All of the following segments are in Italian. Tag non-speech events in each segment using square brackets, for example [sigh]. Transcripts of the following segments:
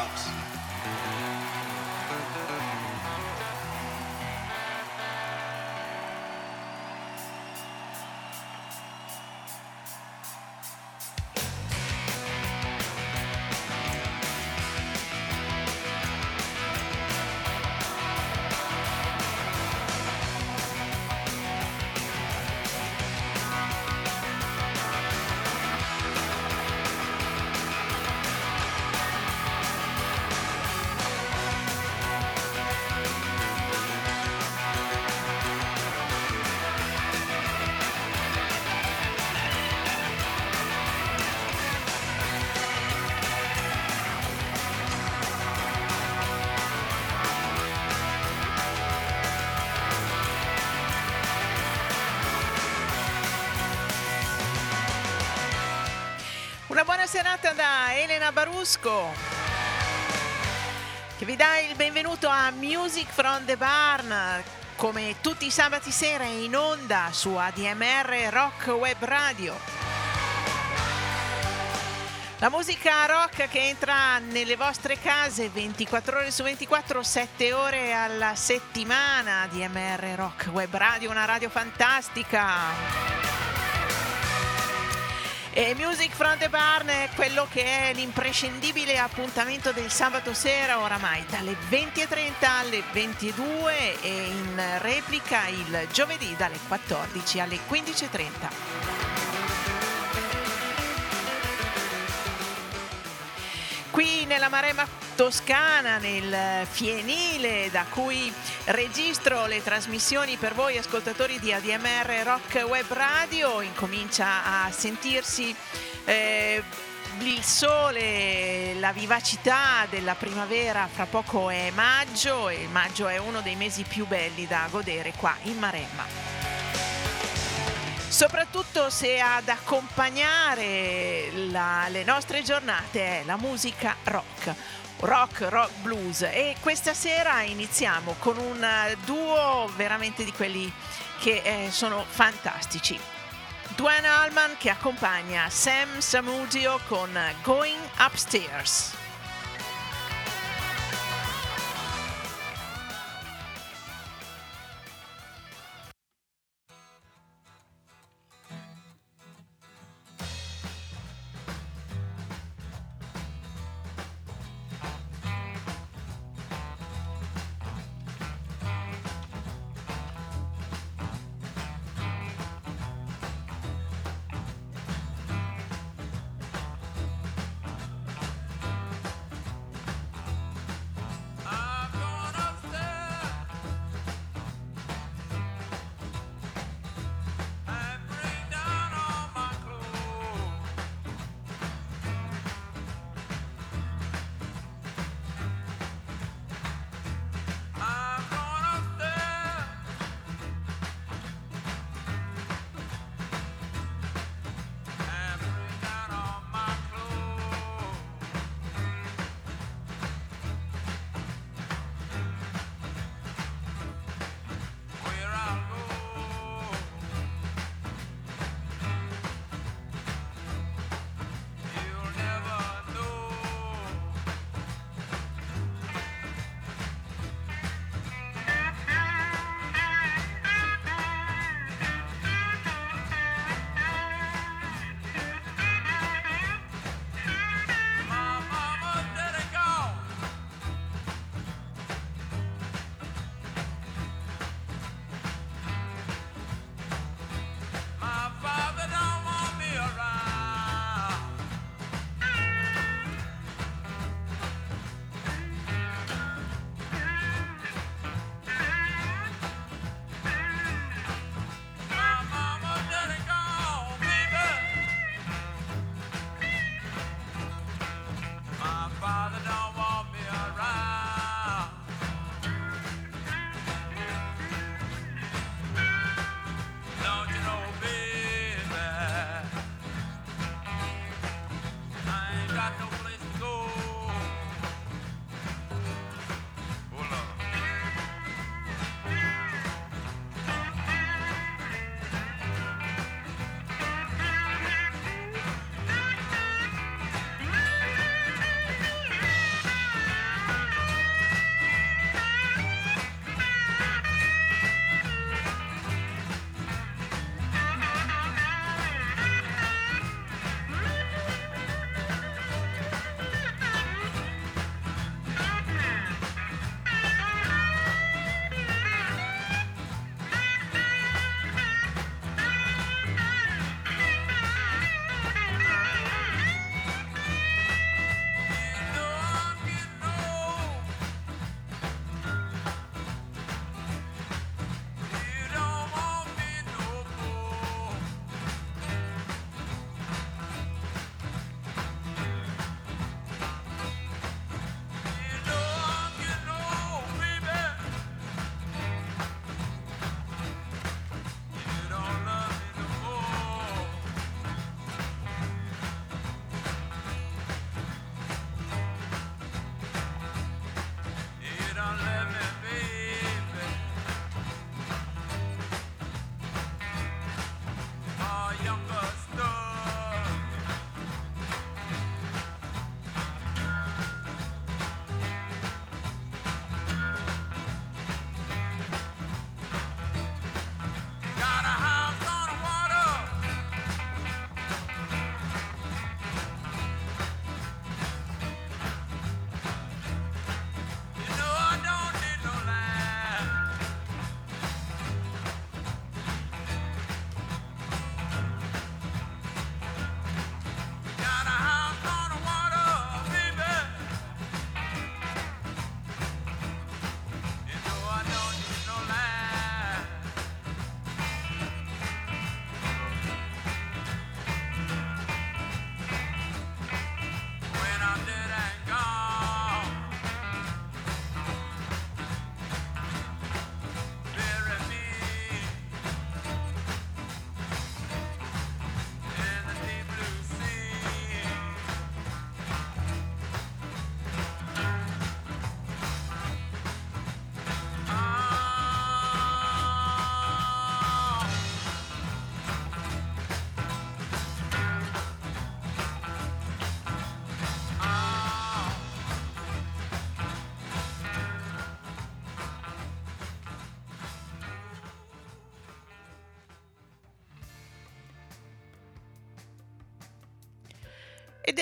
out. Serata da Elena Barusco che vi dà il benvenuto a Music from the Barn come tutti i sabati sera in onda su ADMR Rock Web Radio. La musica rock che entra nelle vostre case 24 ore su 24, 7 ore alla settimana. ADMR Rock Web Radio, una radio fantastica. E Music from the Barn è quello che è l'imprescindibile appuntamento del sabato sera oramai dalle 20.30 alle 22 e in replica il giovedì dalle 14 alle 15.30. Qui nella Maremma Toscana, nel Fienile, da cui registro le trasmissioni per voi ascoltatori di ADMR Rock Web Radio, incomincia a sentirsi eh, il sole, la vivacità della primavera, fra poco è maggio e maggio è uno dei mesi più belli da godere qua in Maremma soprattutto se ad accompagnare la, le nostre giornate è la musica rock. Rock, rock blues e questa sera iniziamo con un duo veramente di quelli che eh, sono fantastici. Duane Allman che accompagna Sam Samudio con Going Upstairs.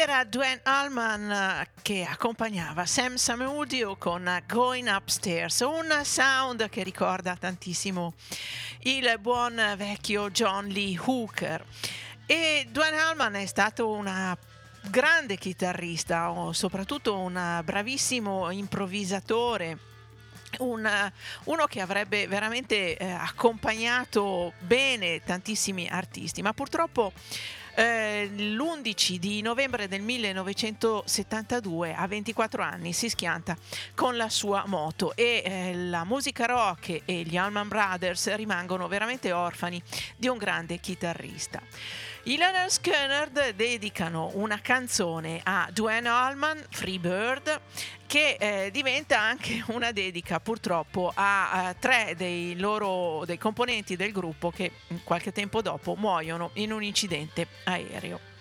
Era Dwayne Allman eh, che accompagnava Sam Samudio con Going Upstairs, un sound che ricorda tantissimo il buon vecchio John Lee Hooker. E Dwayne Allman è stato una grande chitarrista, soprattutto un bravissimo improvvisatore. Un, uno che avrebbe veramente eh, accompagnato bene tantissimi artisti, ma purtroppo eh, l'11 di novembre del 1972 a 24 anni si schianta con la sua moto e eh, la musica rock e gli Allman Brothers rimangono veramente orfani di un grande chitarrista. I Leonard Skinner dedicano una canzone a Duane Allman, Free Bird, che eh, diventa anche una dedica purtroppo a, a tre dei loro dei componenti del gruppo che qualche tempo dopo muoiono in un incidente aereo.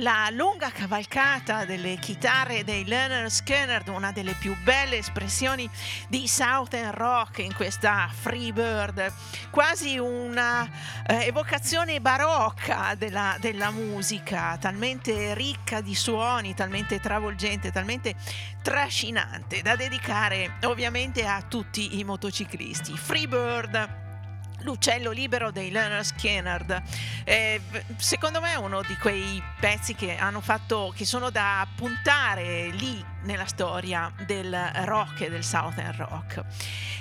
La lunga cavalcata delle chitarre dei Leonard Skinner, una delle più belle espressioni di Southern Rock in questa Freebird, quasi una eh, evocazione barocca della, della musica, talmente ricca di suoni, talmente travolgente, talmente trascinante da dedicare ovviamente a tutti i motociclisti. Freebird L'uccello libero dei Leonard Skinner. Eh, secondo me è uno di quei pezzi che hanno fatto, che sono da puntare lì nella storia del rock e del Southern Rock.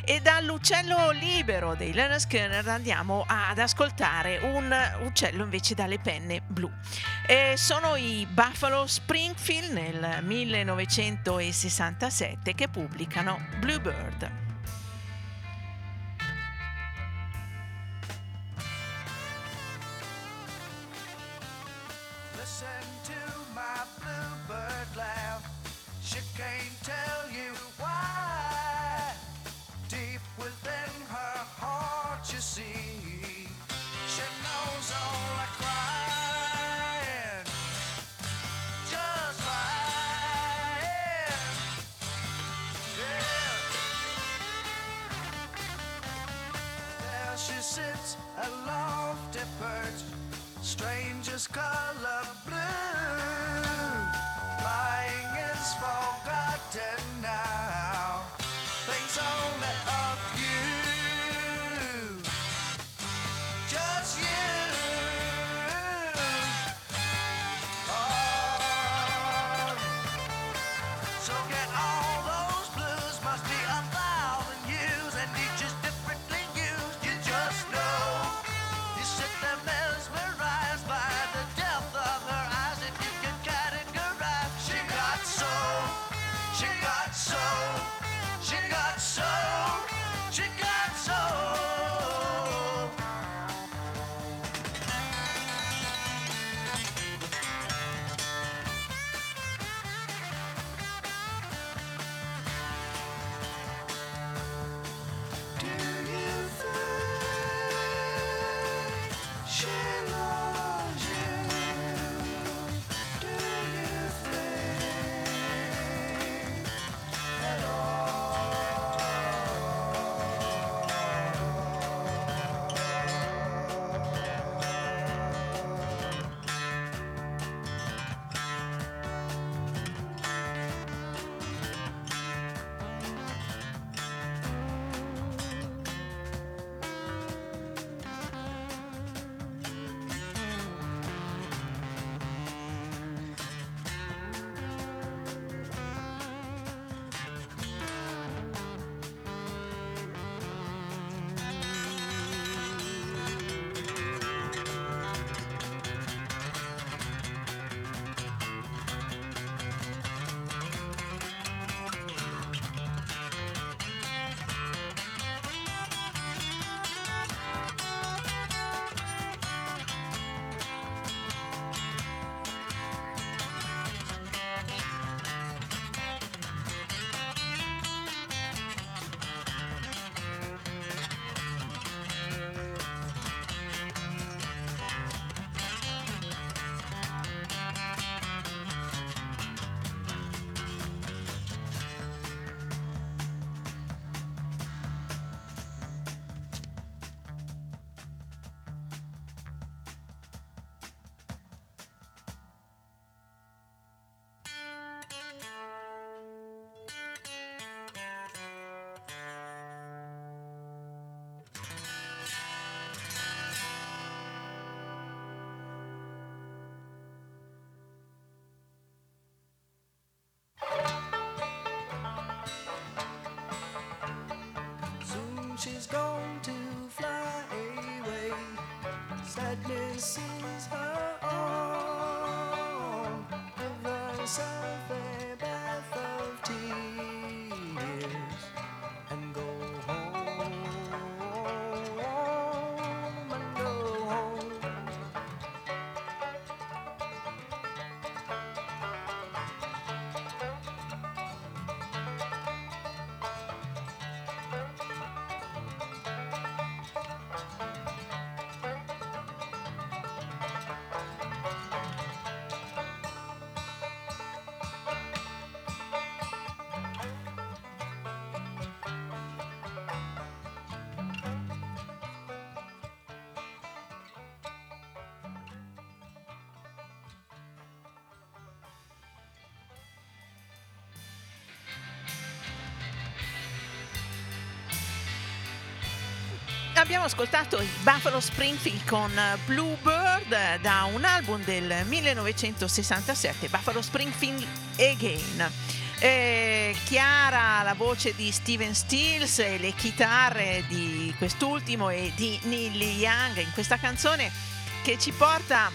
E dall'uccello libero dei Leonard Skinner andiamo ad ascoltare un uccello invece dalle penne blu. E sono i Buffalo Springfield nel 1967 che pubblicano Bluebird. see. Abbiamo ascoltato i Buffalo Springfield con Bluebird da un album del 1967, Buffalo Springfield Again. Eh, chiara la voce di Steven Stills e le chitarre di quest'ultimo e di Neil Young in questa canzone che ci porta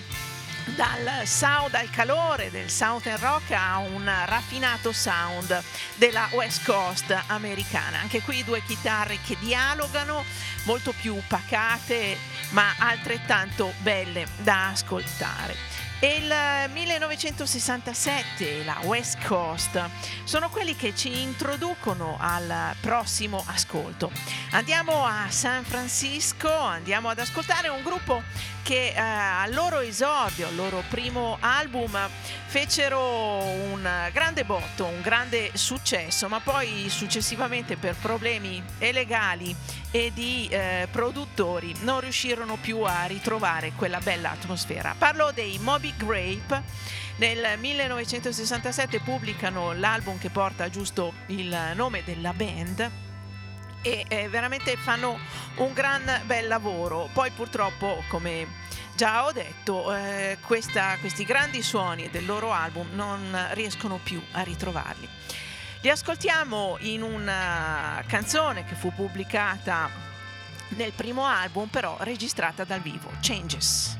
dal sound, dal calore del Southern Rock a un raffinato sound della West Coast americana. Anche qui due chitarre che dialogano, molto più pacate ma altrettanto belle da ascoltare e il 1967, la West Coast, sono quelli che ci introducono al prossimo ascolto. Andiamo a San Francisco, andiamo ad ascoltare un gruppo che eh, al loro esordio, al loro primo album, fecero un grande botto, un grande successo, ma poi successivamente per problemi legali e di eh, produttori non riuscirono più a ritrovare quella bella atmosfera. Parlo dei Moby Grape. Nel 1967 pubblicano l'album che porta giusto il nome della band e eh, veramente fanno un gran bel lavoro. Poi purtroppo, come già ho detto, eh, questa, questi grandi suoni del loro album non riescono più a ritrovarli. Li ascoltiamo in una canzone che fu pubblicata nel primo album, però registrata dal vivo, Changes.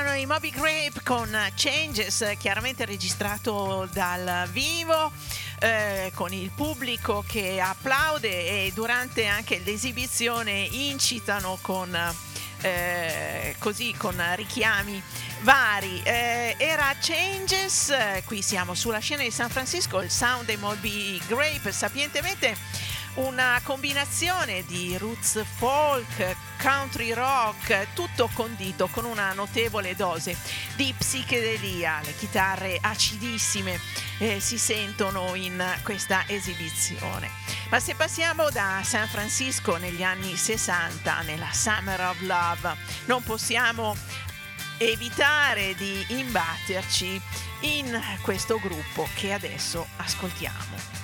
Erano i Moby Grape con Changes, chiaramente registrato dal vivo. Eh, con il pubblico che applaude e durante anche l'esibizione incitano con, eh, così, con richiami vari. Eh, era Changes, qui siamo sulla scena di San Francisco, il sound dei Moby Grape sapientemente una combinazione di roots folk, country rock, tutto condito con una notevole dose di psichedelia. Le chitarre acidissime eh, si sentono in questa esibizione. Ma se passiamo da San Francisco negli anni 60, nella Summer of Love, non possiamo evitare di imbatterci in questo gruppo che adesso ascoltiamo.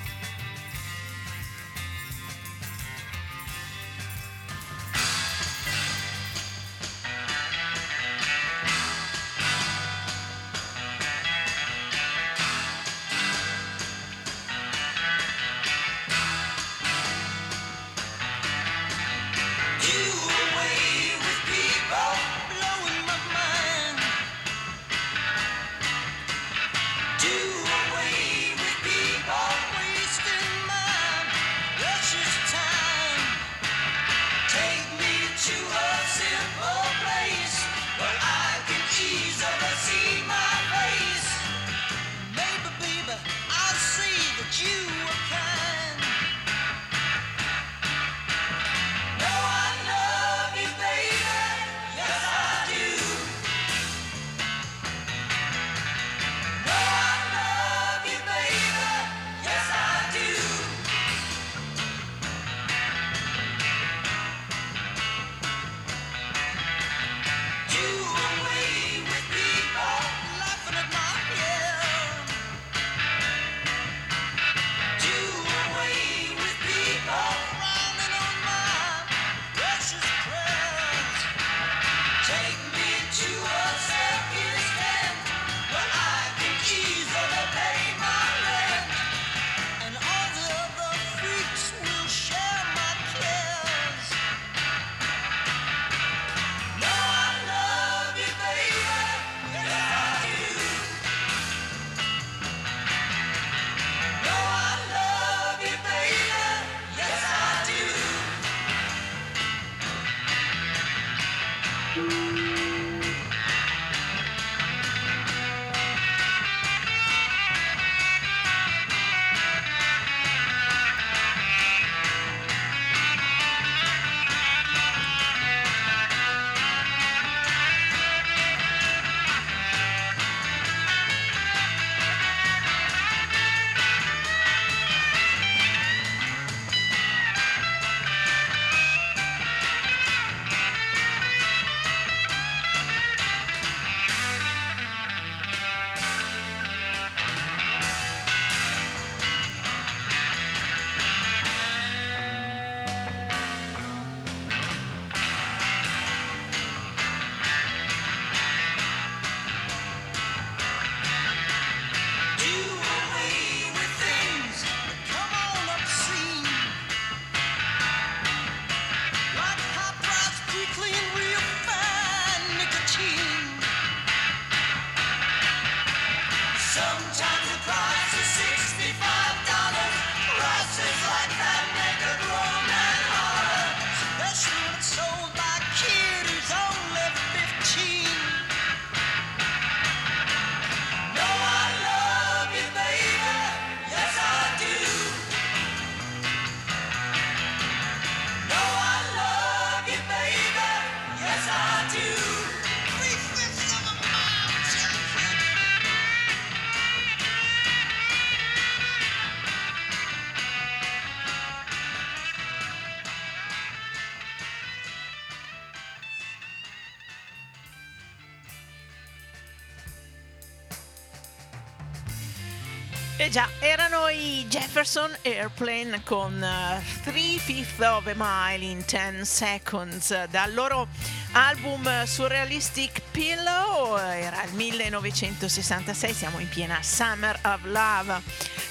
Erano i Jefferson Airplane con uh, Three Fifth of a Mile in 10 Seconds dal loro album Surrealistic Pillow, era il 1966, siamo in piena Summer of Love.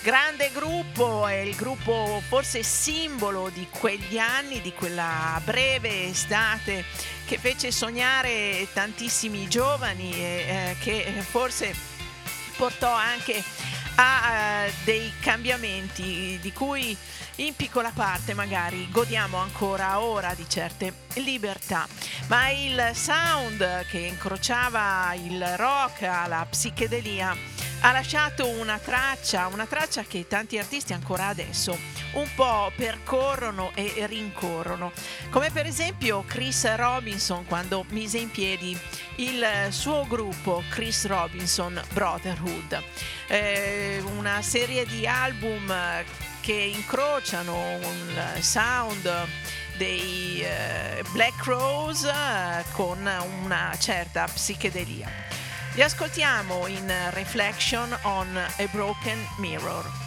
grande gruppo, è il gruppo forse simbolo di quegli anni, di quella breve estate che fece sognare tantissimi giovani e eh, che forse portò anche a uh, dei cambiamenti di cui in piccola parte magari godiamo ancora ora di certe libertà. Ma il sound che incrociava il rock alla psichedelia ha lasciato una traccia, una traccia che tanti artisti ancora adesso un po' percorrono e rincorrono, come per esempio Chris Robinson quando mise in piedi il suo gruppo Chris Robinson Brotherhood, eh, una serie di album che incrociano un sound dei eh, Black Rose eh, con una certa psichedelia. Li ascoltiamo in Reflection on a Broken Mirror.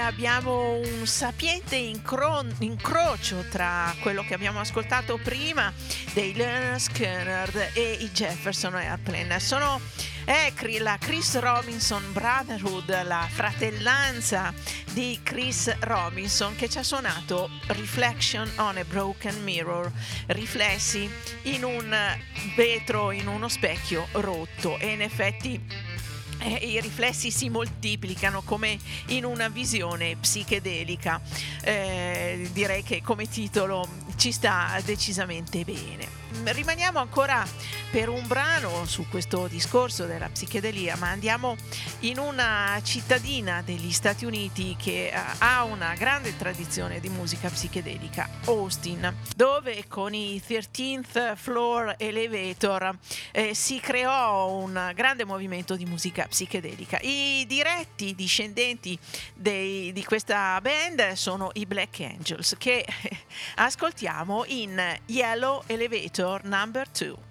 Abbiamo un sapiente incro- incrocio tra quello che abbiamo ascoltato prima dei Leonard Skinner e i Jefferson Airplane. Sono è la Chris Robinson Brotherhood, la fratellanza di Chris Robinson che ci ha suonato Reflection on a Broken Mirror, riflessi in un vetro, in uno specchio rotto e in effetti eh, i riflessi si moltiplicano come in una visione psichedelica. Eh, direi che come titolo ci sta decisamente bene. Rimaniamo ancora per un brano su questo discorso della psichedelia, ma andiamo in una cittadina degli Stati Uniti che eh, ha una grande tradizione di musica psichedelica, Austin, dove con i 13th Floor Elevator eh, si creò un grande movimento di musica psichedelica. I diretti discendenti dei, di questa band sono i Black Angels che [laughs] ascoltiamo in Yellow Elevator Number 2.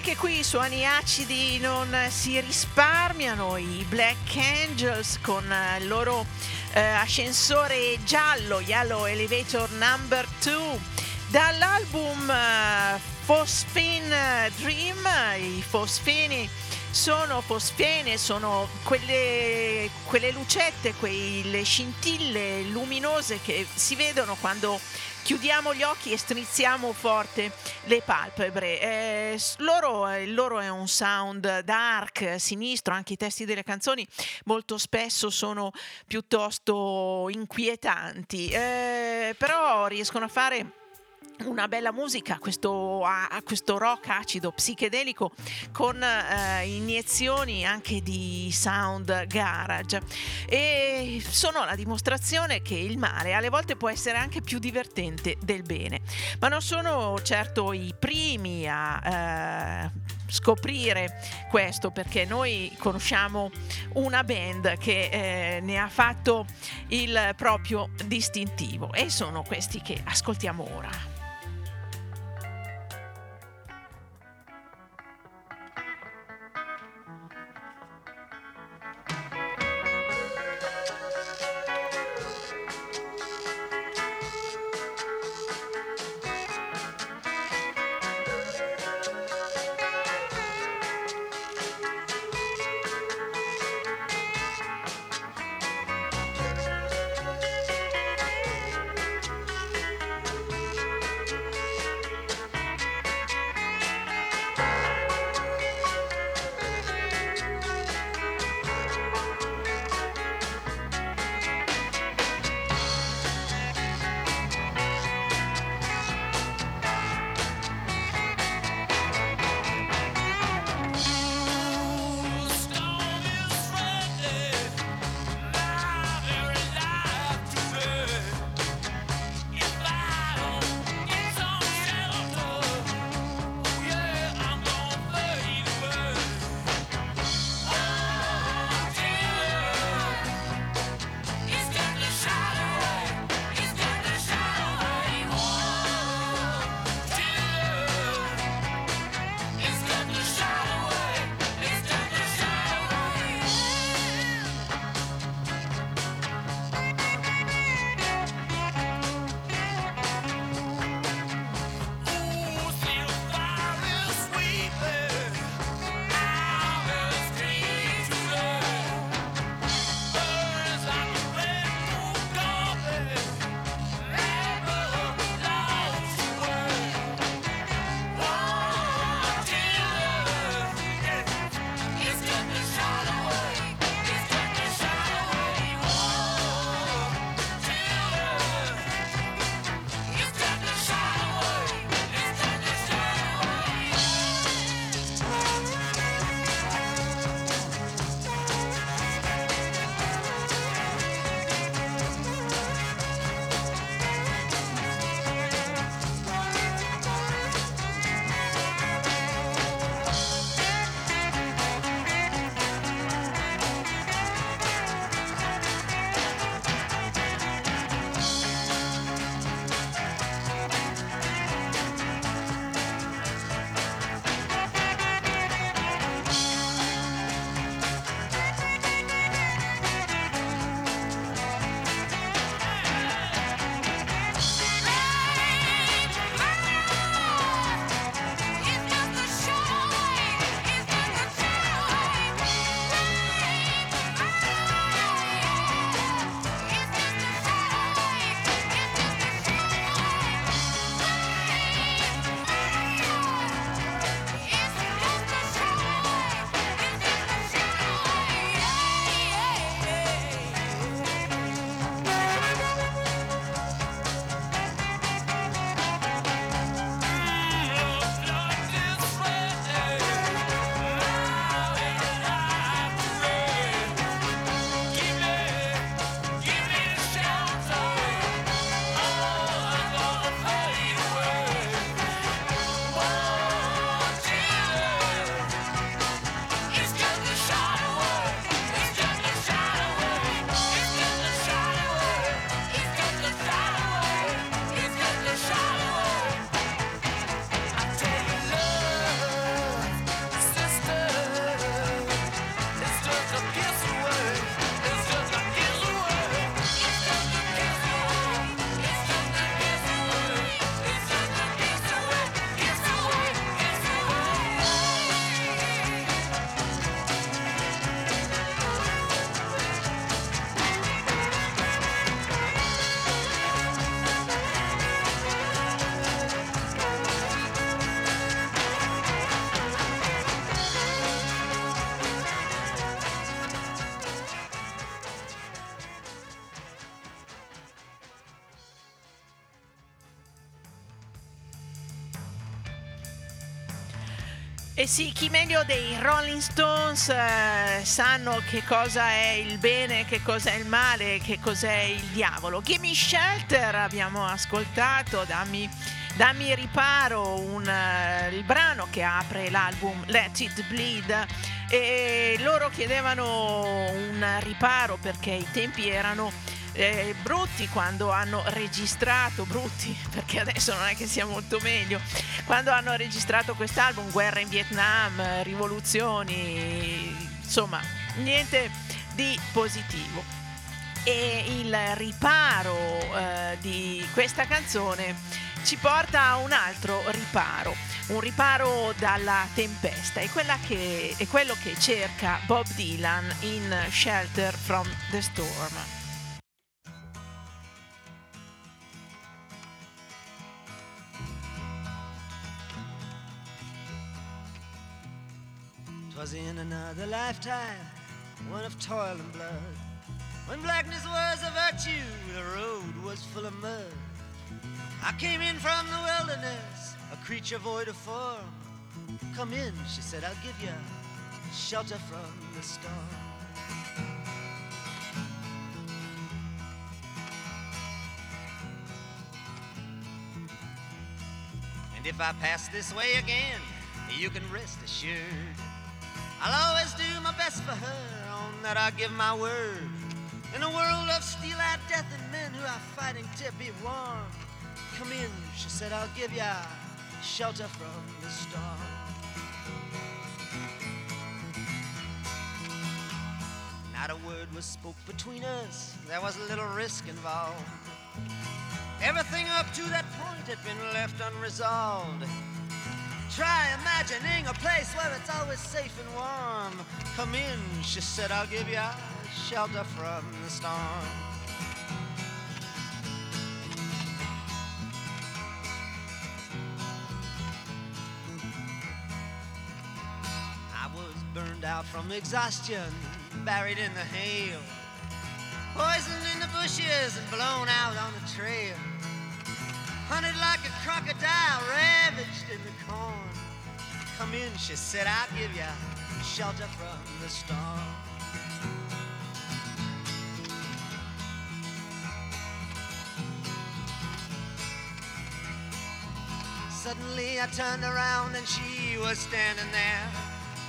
Anche qui i suoni acidi non si risparmiano, i Black Angels con il loro eh, ascensore giallo, Yellow Elevator Number 2, dall'album eh, Phosphine Dream, i fosfeni sono fosfene, sono quelle, quelle lucette, quelle scintille luminose che si vedono quando chiudiamo gli occhi e strizziamo forte le palpebre. Eh, loro, il loro è un sound dark, sinistro, anche i testi delle canzoni molto spesso sono piuttosto inquietanti, eh, però riescono a fare una bella musica, questo, uh, questo, rock acido psichedelico con uh, iniezioni anche di sound garage e sono la dimostrazione che il mare alle volte può essere anche più divertente del bene, ma non sono certo i primi a uh, scoprire questo perché noi conosciamo una band che eh, ne ha fatto il proprio distintivo e sono questi che ascoltiamo ora. E sì, chi meglio dei Rolling Stones eh, sanno che cosa è il bene, che cosa è il male, che cos'è il diavolo. Gimme Shelter abbiamo ascoltato, dammi, dammi riparo, un, uh, il brano che apre l'album Let It Bleed e loro chiedevano un riparo perché i tempi erano eh, brutti quando hanno registrato, brutti [laughs] perché adesso non è che sia molto meglio, quando hanno registrato quest'album, guerra in Vietnam, rivoluzioni, insomma, niente di positivo. E il riparo eh, di questa canzone ci porta a un altro riparo, un riparo dalla tempesta, è, che, è quello che cerca Bob Dylan in Shelter from the Storm. Was in another lifetime, one of toil and blood. When blackness was a virtue, the road was full of mud. I came in from the wilderness, a creature void of form. Come in, she said, I'll give you shelter from the storm. And if I pass this way again, you can rest assured I'll always do my best for her, on that I give my word. In a world of steel-eyed death and men who are fighting to be warm. Come in, she said, I'll give ya shelter from the storm. Not a word was spoke between us, there was a little risk involved. Everything up to that point had been left unresolved. Try imagining a place where it's always safe and warm. Come in, she said, I'll give you shelter from the storm. I was burned out from exhaustion, buried in the hail, poisoned in the bushes and blown out on the trail hunted like a crocodile, ravaged in the corn. Come in, she said, I'll give you shelter from the storm. Suddenly I turned around and she was standing there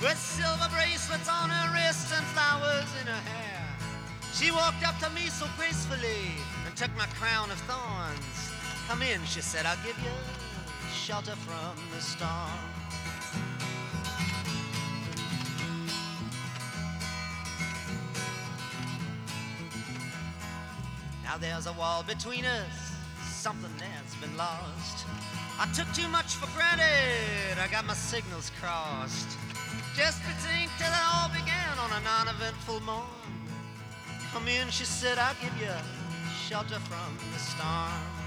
with silver bracelets on her wrists and flowers in her hair. She walked up to me so gracefully and took my crown of thorns Come in, she said, I'll give you shelter from the storm. Now there's a wall between us, something that's been lost. I took too much for granted, I got my signals crossed. Just between till it all began on a non-eventful morn. Come in, she said, I'll give you shelter from the storm.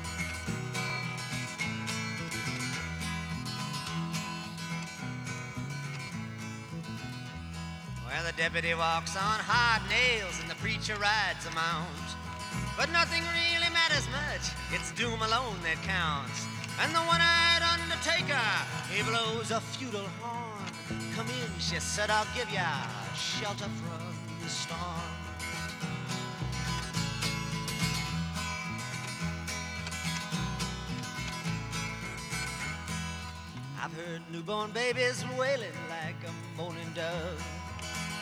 Well, the deputy walks on hard nails and the preacher rides a mount. But nothing really matters much, it's doom alone that counts. And the one-eyed undertaker, he blows a feudal horn. Come in, she said, I'll give ya shelter from the storm. Heard newborn babies wailing like a moaning dove.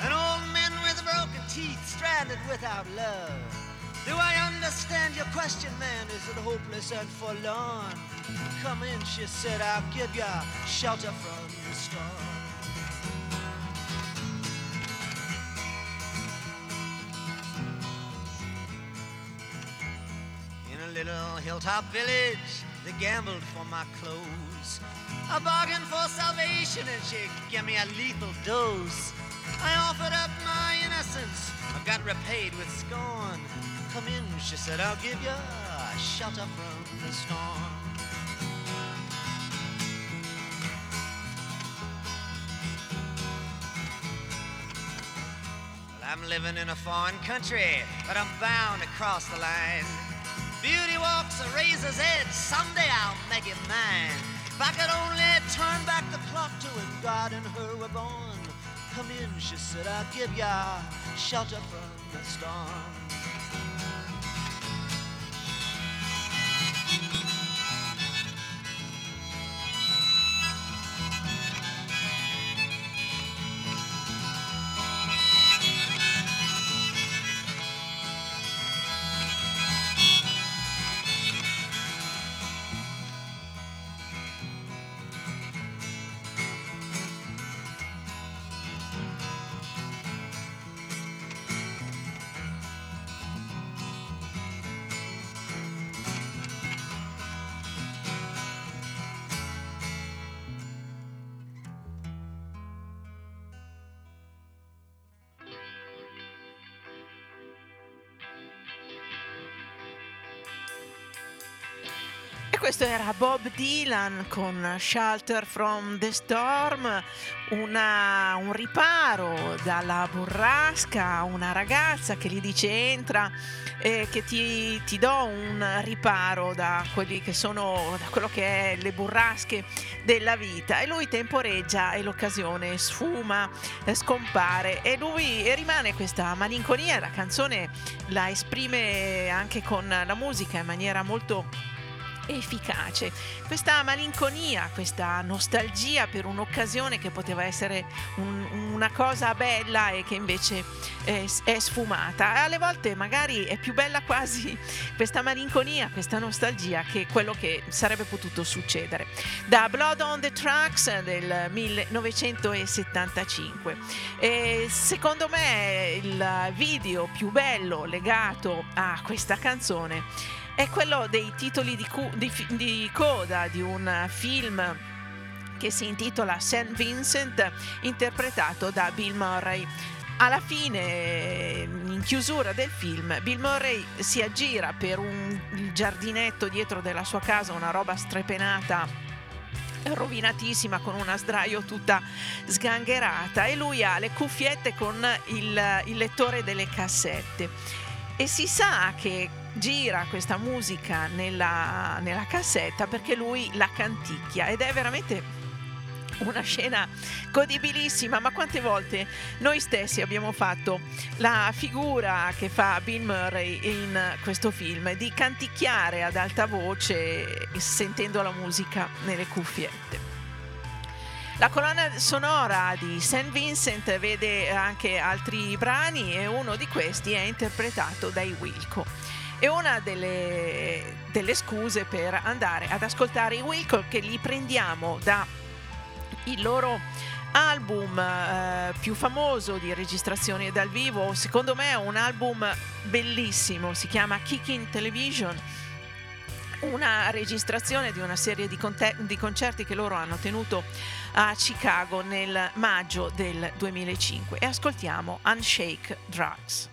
And old men with broken teeth stranded without love. Do I understand your question, man? Is it hopeless and forlorn? Come in, she said, I'll give you shelter from the storm. In a little hilltop village, they gambled for my clothes. I bargained for salvation and she gave me a lethal dose. I offered up my innocence. I got repaid with scorn. Come in, she said, I'll give you a shelter from the storm. I'm living in a foreign country, but I'm bound to cross the line. Beauty walks a razor's edge. Someday I'll make it mine. If I could only turn back the clock to it God and her were born. Come in, she said, I'll give ya shelter from the storm. Questo era Bob Dylan con Shelter from the Storm, una, un riparo dalla burrasca, una ragazza che gli dice entra e che ti, ti, do un riparo da che sono da quello che è le burrasche della vita. E lui temporeggia e l'occasione sfuma, scompare. E lui e rimane questa malinconia, la canzone la esprime anche con la musica in maniera molto efficace. Questa malinconia, questa nostalgia per un'occasione che poteva essere un, una cosa bella e che invece è, è, sfumata. Alle volte magari è più bella quasi [laughs] questa malinconia, questa nostalgia che quello che sarebbe potuto succedere. Da Blood on the Tracks del 1975. E secondo me il video più bello legato a questa canzone è quello dei titoli di, cu- di, di coda di un film che si intitola St. Vincent, interpretato da Bill Murray. Alla fine, in chiusura del film, Bill Murray si aggira per un, giardinetto dietro della sua casa, una roba strepenata rovinatissima con una sdraio tutta sgangherata e lui ha le cuffiette con il, il lettore delle cassette e si sa che gira questa musica nella, nella cassetta perché lui la canticchia ed è veramente una scena godibilissima, ma quante volte noi stessi abbiamo fatto la figura che fa Bill Murray in questo film di canticchiare ad alta voce sentendo la musica nelle cuffiette. La colonna sonora di St. Vincent vede anche altri brani e uno di questi è interpretato dai Wilco è una delle, delle scuse per andare ad ascoltare i Wilco che li prendiamo da il loro album eh, più famoso di registrazione dal vivo, secondo me è un album bellissimo, si chiama Kicking Television, una registrazione di una serie di, conte- di concerti che loro hanno tenuto a Chicago nel maggio del 2005 e ascoltiamo Unshake Drugs.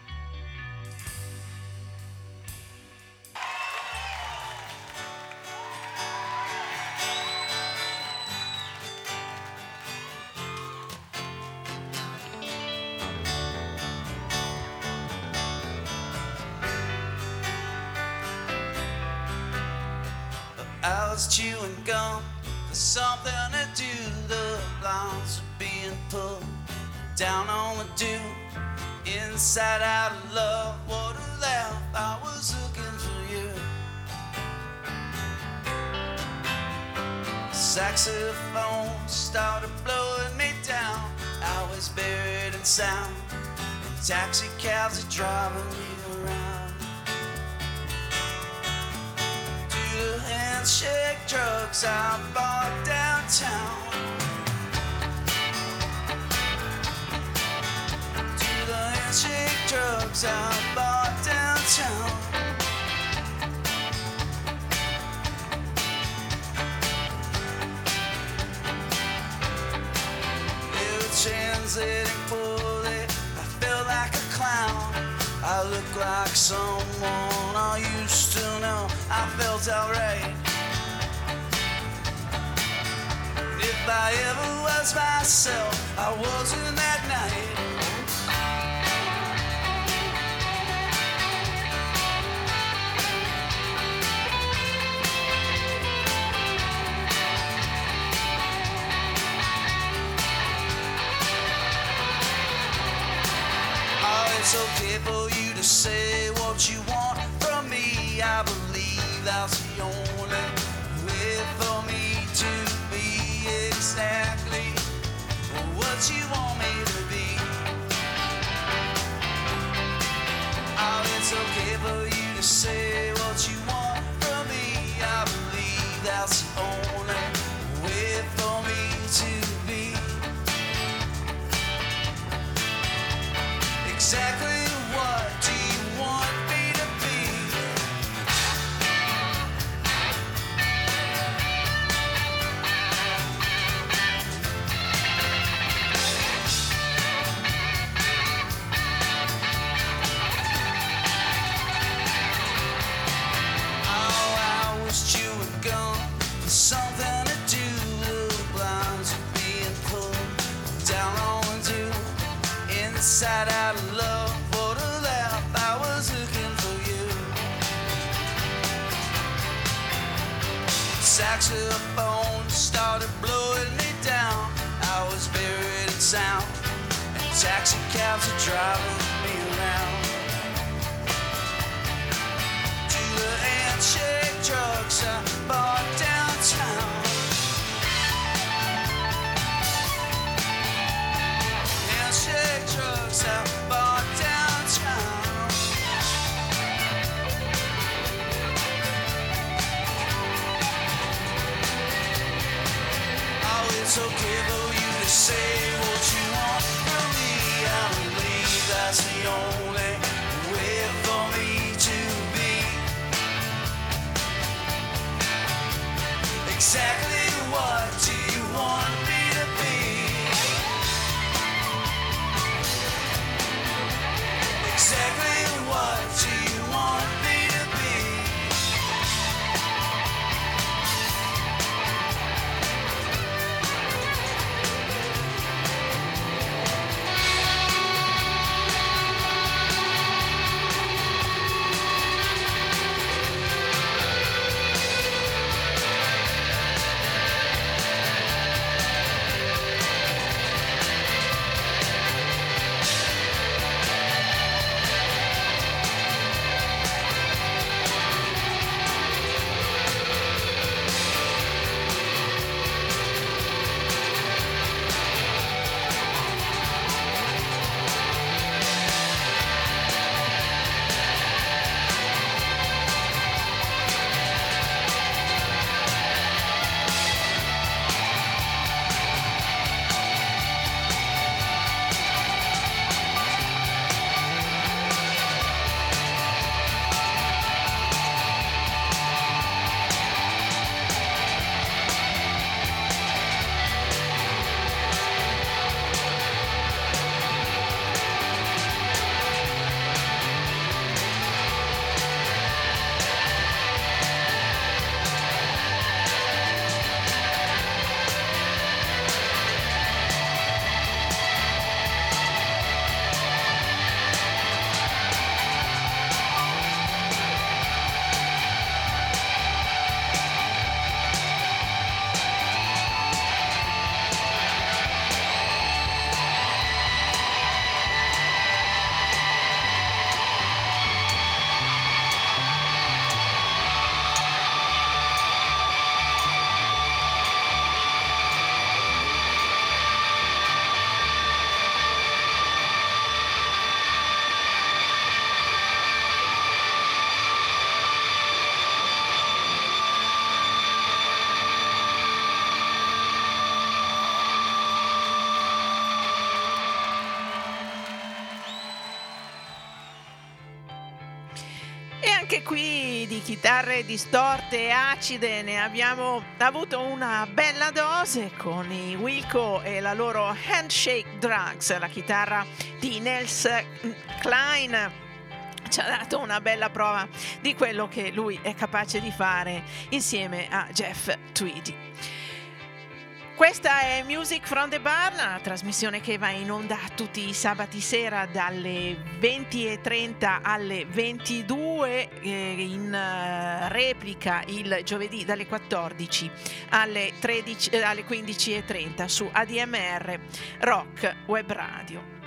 The saxophone started blowing me down. I was buried in sound. Taxi cabs are driving me around. Do the handshake drugs I bought downtown. Do the handshake drugs I I look like someone I used to know. I felt alright. If I ever was myself, I wasn't that night. without Sion. Inside out of love. For the laugh, I was looking for you. Saxophone started blowing me down. I was buried in sound, and taxi cabs are driving chitarre distorte e acide ne abbiamo avuto una bella dose con i Wilco e la loro Handshake Drugs, la chitarra di Nels Klein ci ha dato una bella prova di quello che lui è capace di fare insieme a Jeff Tweedy. Questa è Music from the Bar, la trasmissione che va in onda tutti i sabati sera dalle 20.30 alle 22, eh, in eh, replica il giovedì dalle 14 alle, 13, eh, alle 15.30 su ADMR Rock Web Radio.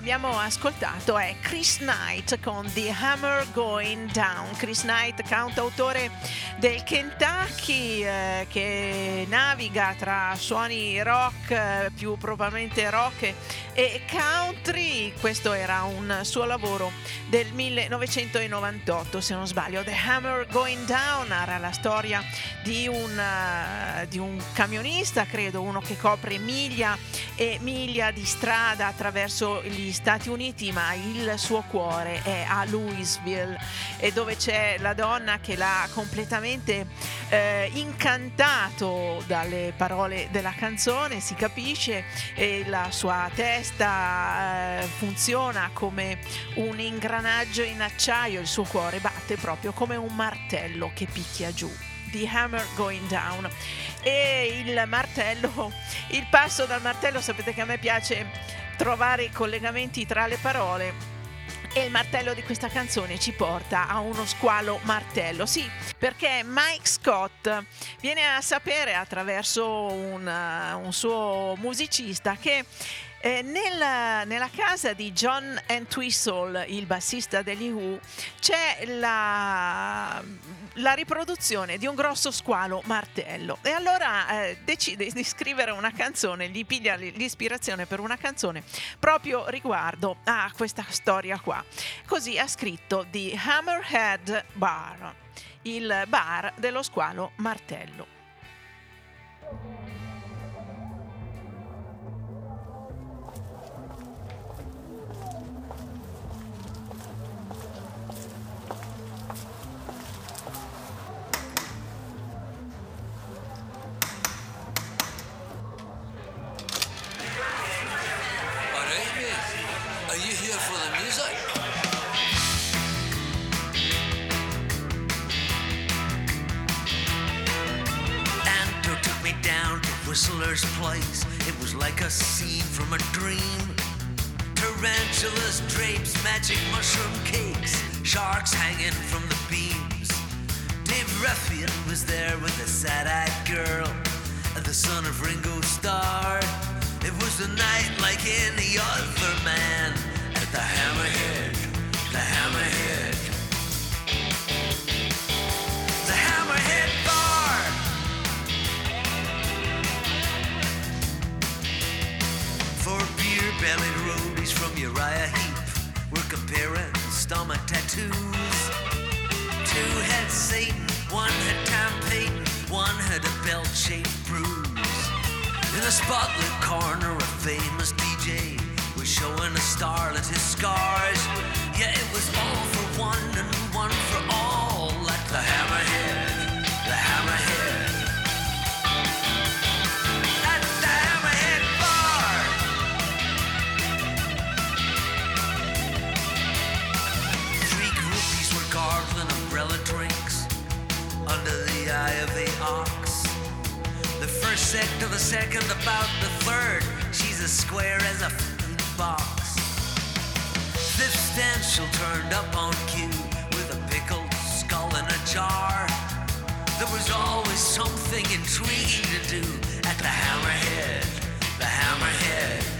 Abbiamo ascoltato è Chris Knight con The Hammer Going Down. Chris Knight, cantautore del Kentucky, eh, che naviga tra suoni rock, eh, più probabilmente rock e country. Questo era un suo lavoro del 1998, se non sbaglio. The Hammer Going Down narra la storia di un, uh, di un camionista, credo, uno che copre miglia e miglia di strada attraverso gli Stati Uniti, ma il suo cuore è a Louisville e dove c'è la donna che l'ha completamente eh, incantato dalle parole della canzone, si capisce, e la sua testa eh, funziona come un ingranaggio in acciaio, il suo cuore batte proprio come un martello che picchia giù. The Hammer Going Down e il martello, il passo dal martello, sapete che a me piace trovare i collegamenti tra le parole e il martello di questa canzone ci porta a uno squalo martello. Sì, perché Mike Scott viene a sapere attraverso un, uh, un suo musicista che eh, nella, nella, casa di John Entwistle, il bassista degli Who, c'è la, la, riproduzione di un grosso squalo martello e allora eh, decide di scrivere una canzone, gli piglia l'ispirazione per una canzone proprio riguardo a questa storia qua. Così ha scritto The Hammerhead Bar, il bar dello squalo martello. A scene from a dream. Tarantulas, drapes, magic mushroom cakes, sharks hanging from the beams. Dave Ruffian was there with a sad-eyed girl, and the son of Ringo Starr. It was a night like any other man at the Hammerhead, the Hammerhead. Bellied roadies from Uriah Heep were comparing stomach tattoos. Two had Satan, one had Tom Payton, one had a belt-shaped bruise. In a spotlit corner, a famous DJ was showing a starlet his scars. Yeah, it was all for one and one for all, like the hammerhead, sect of the second, about the third. She's as square as a box. Fifth stencil turned up on cue with a pickled skull in a jar. There was always something intriguing to do at the hammerhead, the hammerhead.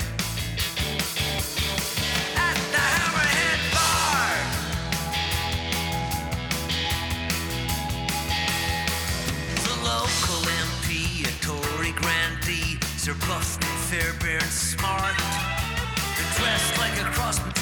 Grandee, Sir Bluff, Fairbairn, Smart. They're dressed like a cross between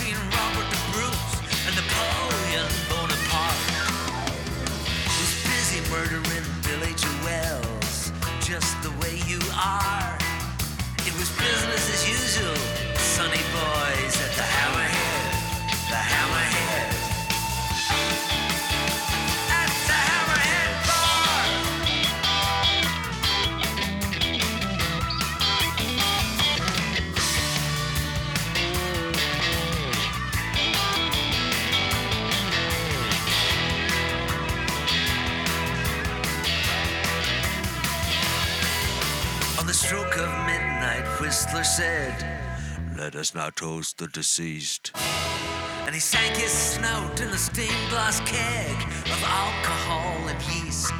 stroke of midnight, Whistler said, Let us now toast the deceased. And he sank his snout in a stained glass keg of alcohol and yeast.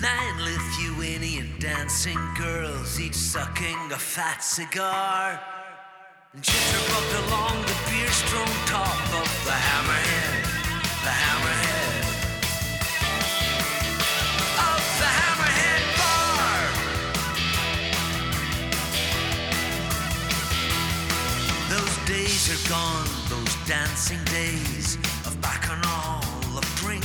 Nine Lithuanian dancing girls, each sucking a fat cigar. and jitterbugged along the beer-strung top of the hammerhead, the hammerhead. Days are gone, those dancing days of bacchanal, of drink.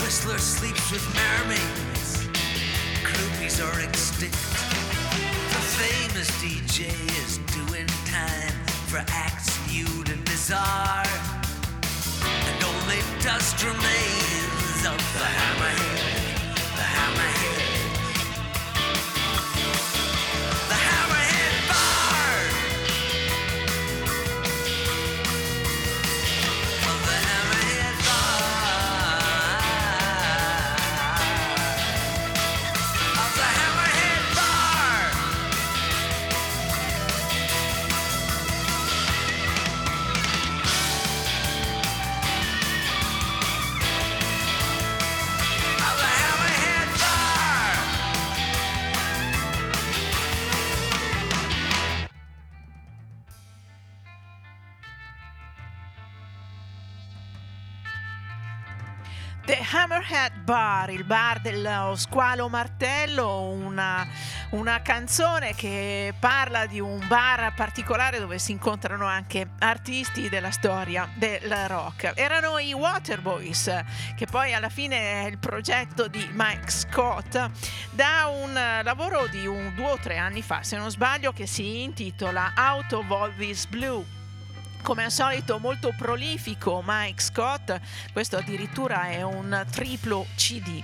Whistler sleeps with mermaids, groupies are extinct. The famous DJ is doing time for acts nude and bizarre. And only dust remains of the hammerhead, the hammerhead. Bar, il bar dello squalo martello, una, una canzone che parla di un bar particolare dove si incontrano anche artisti della storia del rock. Erano i Waterboys, che poi alla fine è il progetto di Mike Scott, da un lavoro di un, due o tre anni fa, se non sbaglio, che si intitola Out of All This Blue come al solito molto prolifico Mike Scott, questo addirittura è un triplo CD.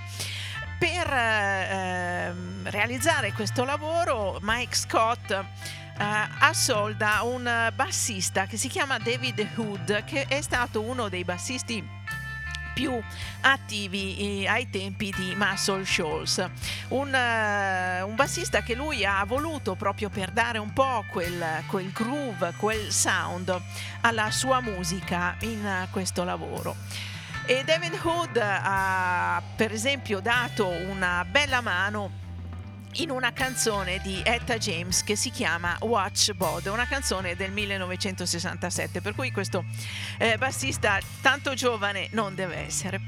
Per eh, realizzare questo lavoro Mike Scott eh, assolda un bassista che si chiama David Hood, che è stato uno dei bassisti più attivi eh, ai tempi di Muscle Shoals. Un, eh, un bassista che lui ha voluto proprio per dare un po' quel, quel groove, quel sound alla sua musica in eh, questo lavoro. E David Hood ha per esempio dato una bella mano in una canzone di Etta James che si chiama Watch Bod, una canzone del 1967, per cui questo eh, bassista tanto giovane non deve essere.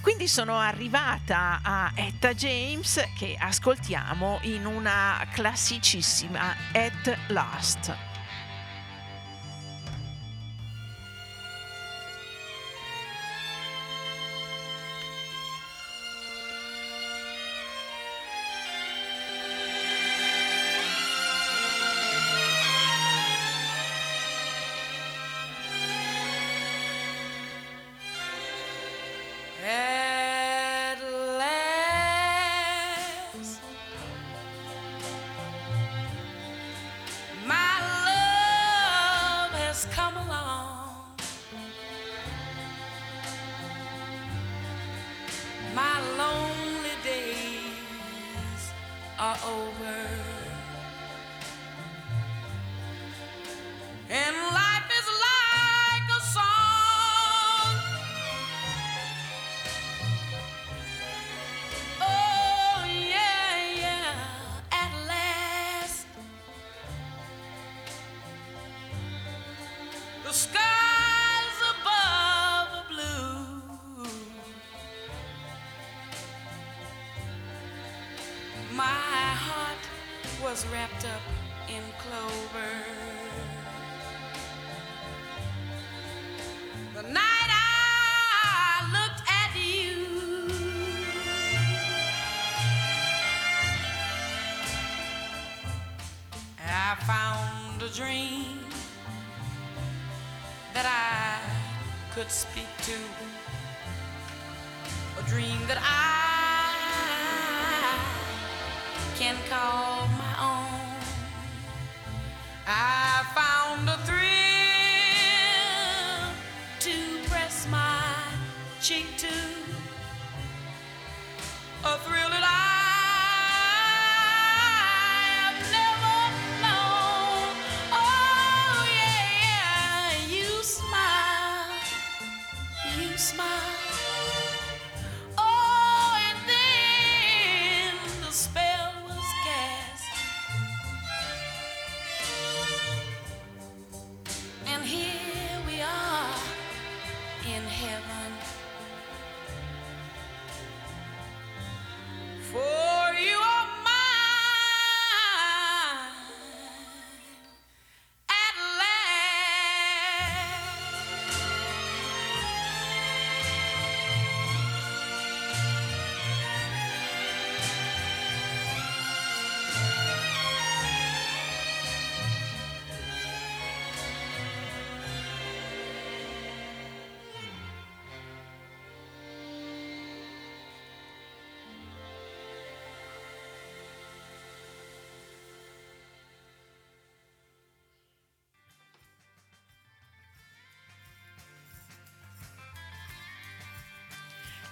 Quindi sono arrivata a Etta James che ascoltiamo in una classicissima At Last.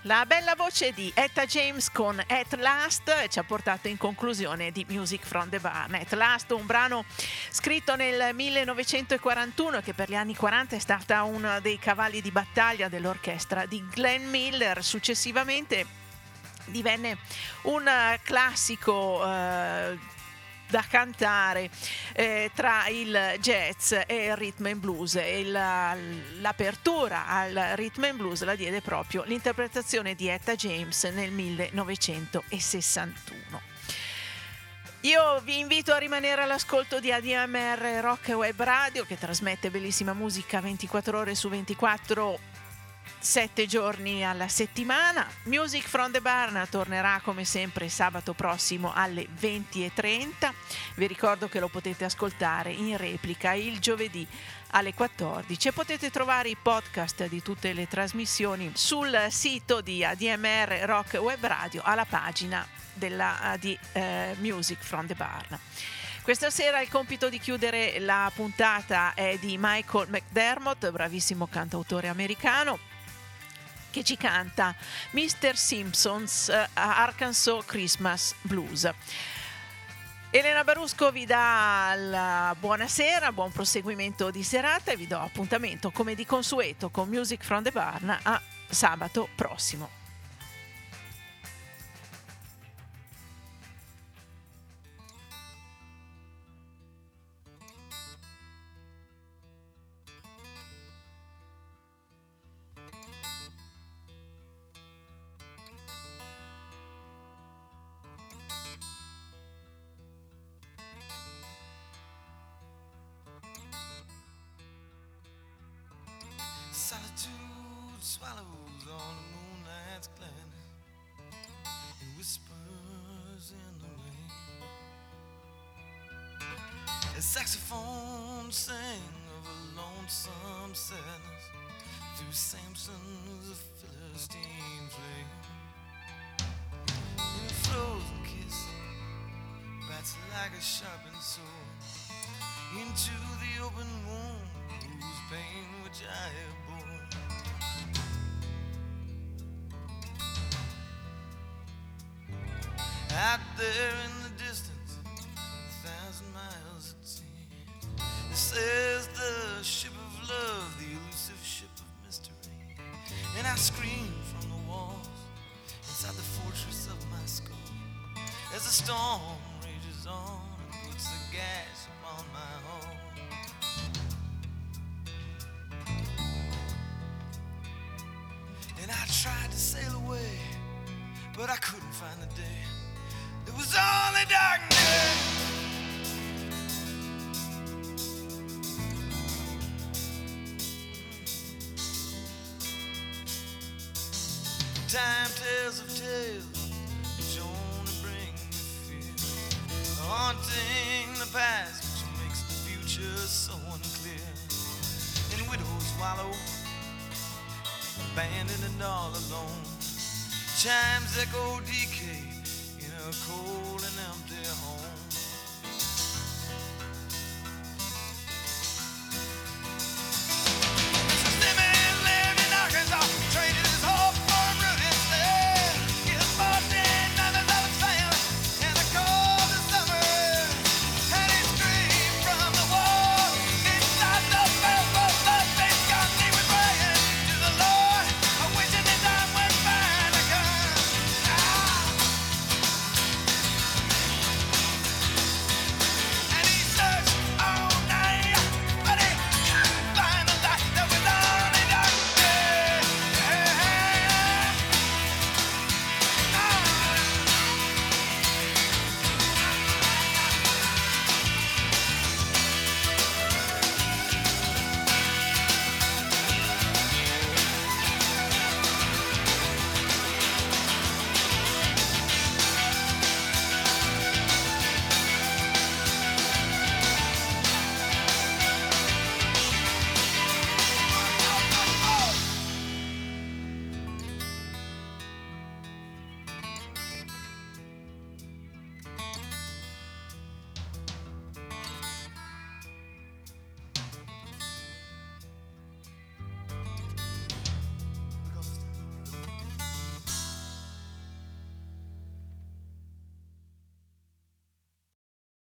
La bella voce di Etta James con At Last ci ha portato in conclusione di Music from the Barn. At Last, un brano scritto nel 1941 che per gli anni 40 è stata uno dei cavalli di battaglia dell'orchestra di Glenn Miller. Successivamente divenne un classico eh, da cantare eh, tra il jazz e il rhythm and blues e la, l'apertura al rhythm and blues la diede proprio l'interpretazione di Etta James nel 1961. Io vi invito a rimanere all'ascolto di ADMR Rock Web Radio che trasmette bellissima musica 24 ore su 24 sette giorni alla settimana. Music from the Barn tornerà come sempre sabato prossimo alle 20.30. Vi ricordo che lo potete ascoltare in replica il giovedì alle 14 e potete trovare i podcast di tutte le trasmissioni sul sito di ADMR Rock Web Radio alla pagina della, di eh, Music from the Barn. Questa sera il compito di chiudere la puntata è di Michael McDermott, bravissimo cantautore americano che ci canta Mr. Simpsons uh, Arkansas Christmas Blues. Elena Barusco vi dà la buonasera, buon proseguimento di serata e vi do appuntamento come di consueto con Music from the Barn a sabato prossimo. saxophone sang of a lonesome sadness through Samson's Philistine flame. And flows a kiss, bites like a sharpened sword into the open wound whose pain which I have borne. Out there in Is the ship of love, the elusive ship of mystery. And I scream from the walls inside the fortress of my skull as the storm rages on and puts the gas. Alone. Chimes echo decay